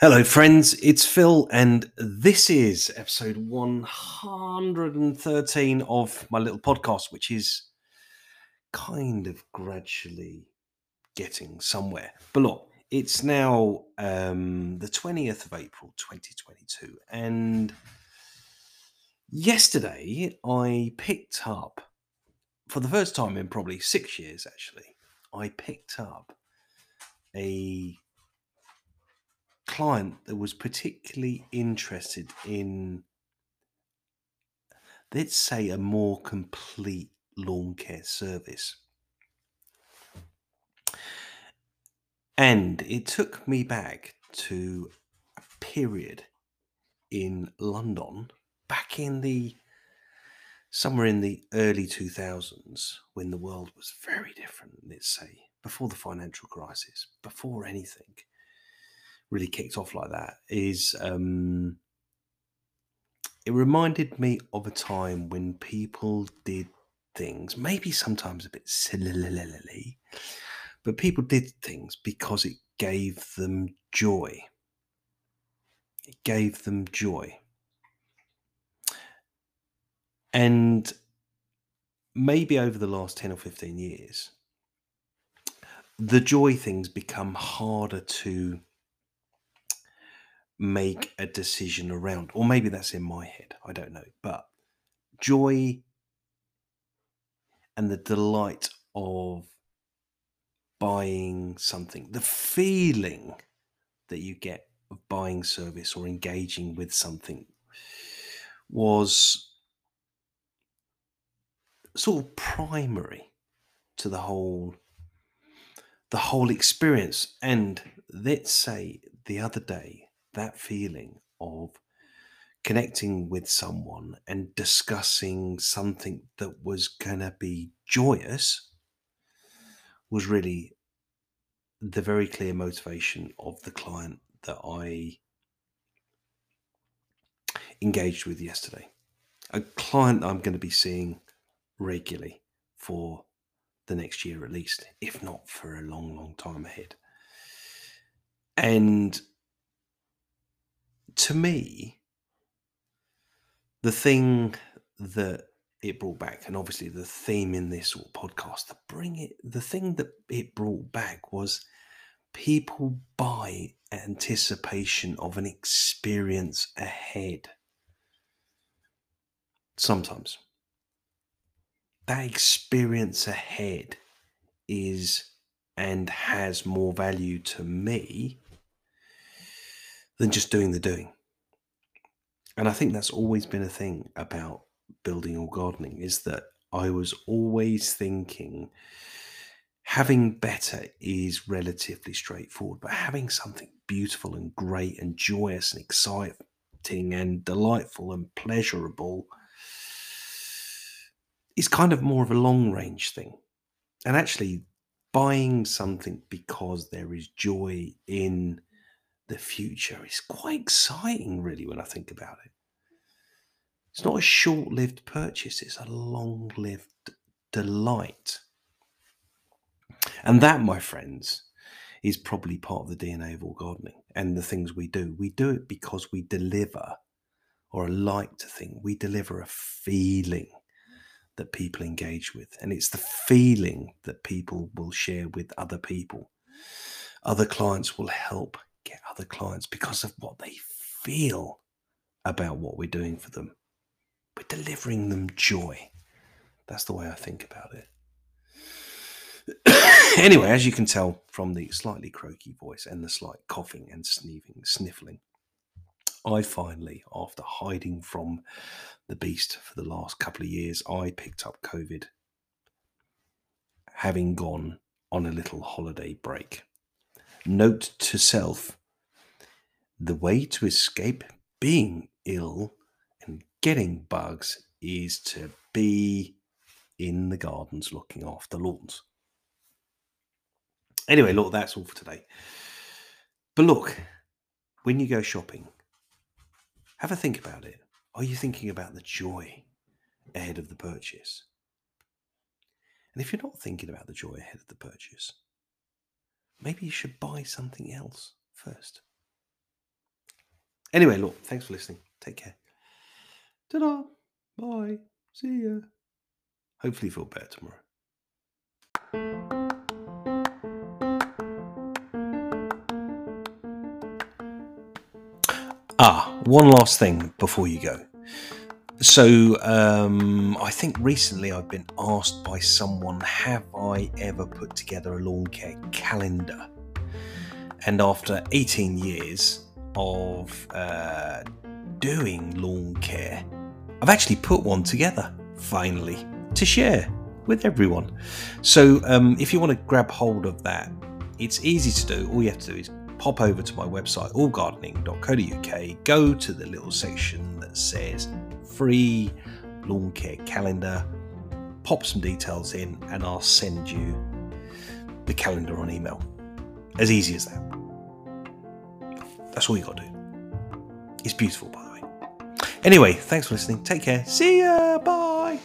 Hello, friends. It's Phil, and this is episode 113 of my little podcast, which is kind of gradually getting somewhere. But look, it's now um, the 20th of April, 2022, and yesterday I picked up, for the first time in probably six years actually, I picked up a client that was particularly interested in, let's say, a more complete lawn care service. And it took me back to a period in London back in the somewhere in the early 2000s when the world was very different, let's say, before the financial crisis, before anything really kicked off like that is um, it reminded me of a time when people did things, maybe sometimes a bit silly, but people did things because it gave them joy. It gave them joy. And maybe over the last 10 or 15 years, the joy things become harder to make a decision around. Or maybe that's in my head. I don't know. But joy and the delight of buying something, the feeling that you get of buying service or engaging with something was sort of primary to the whole the whole experience and let's say the other day that feeling of connecting with someone and discussing something that was going to be joyous was really the very clear motivation of the client that I engaged with yesterday. A client I'm going to be seeing regularly for the next year at least, if not for a long, long time ahead. And to me, the thing that it brought back, and obviously the theme in this podcast, to bring it, the thing that it brought back was people buy anticipation of an experience ahead. Sometimes that experience ahead is and has more value to me than just doing the doing. And I think that's always been a thing about building or gardening is that I was always thinking having better is relatively straightforward, but having something beautiful and great and joyous and exciting and delightful and pleasurable is kind of more of a long range thing. And actually, buying something because there is joy in the future is quite exciting, really, when I think about it. It's not a short lived purchase, it's a long lived delight. And that, my friends, is probably part of the DNA of all gardening and the things we do. We do it because we deliver, or like to think, we deliver a feeling that people engage with. And it's the feeling that people will share with other people. Other clients will help get other clients because of what they feel about what we're doing for them. We're delivering them joy. That's the way I think about it. anyway, as you can tell from the slightly croaky voice and the slight coughing and sneezing, sniffling, I finally, after hiding from the beast for the last couple of years, I picked up COVID, having gone on a little holiday break. Note to self the way to escape being ill and getting bugs is to be in the gardens looking after lawns. Anyway, look, that's all for today. But look, when you go shopping, have a think about it. Are you thinking about the joy ahead of the purchase? And if you're not thinking about the joy ahead of the purchase, maybe you should buy something else first. Anyway, look, thanks for listening. Take care. Ta-da. Bye. See ya. Hopefully, feel better tomorrow. Ah, one last thing before you go. So, um, I think recently I've been asked by someone, have I ever put together a lawn care calendar? And after 18 years of uh, doing lawn care, I've actually put one together, finally, to share with everyone. So, um, if you want to grab hold of that, it's easy to do. All you have to do is pop over to my website, allgardening.co.uk, go to the little section that says free lawn care calendar, pop some details in, and I'll send you the calendar on email. As easy as that. That's all you got to do. It's beautiful, by the way. Anyway, thanks for listening. Take care. See ya. Bye.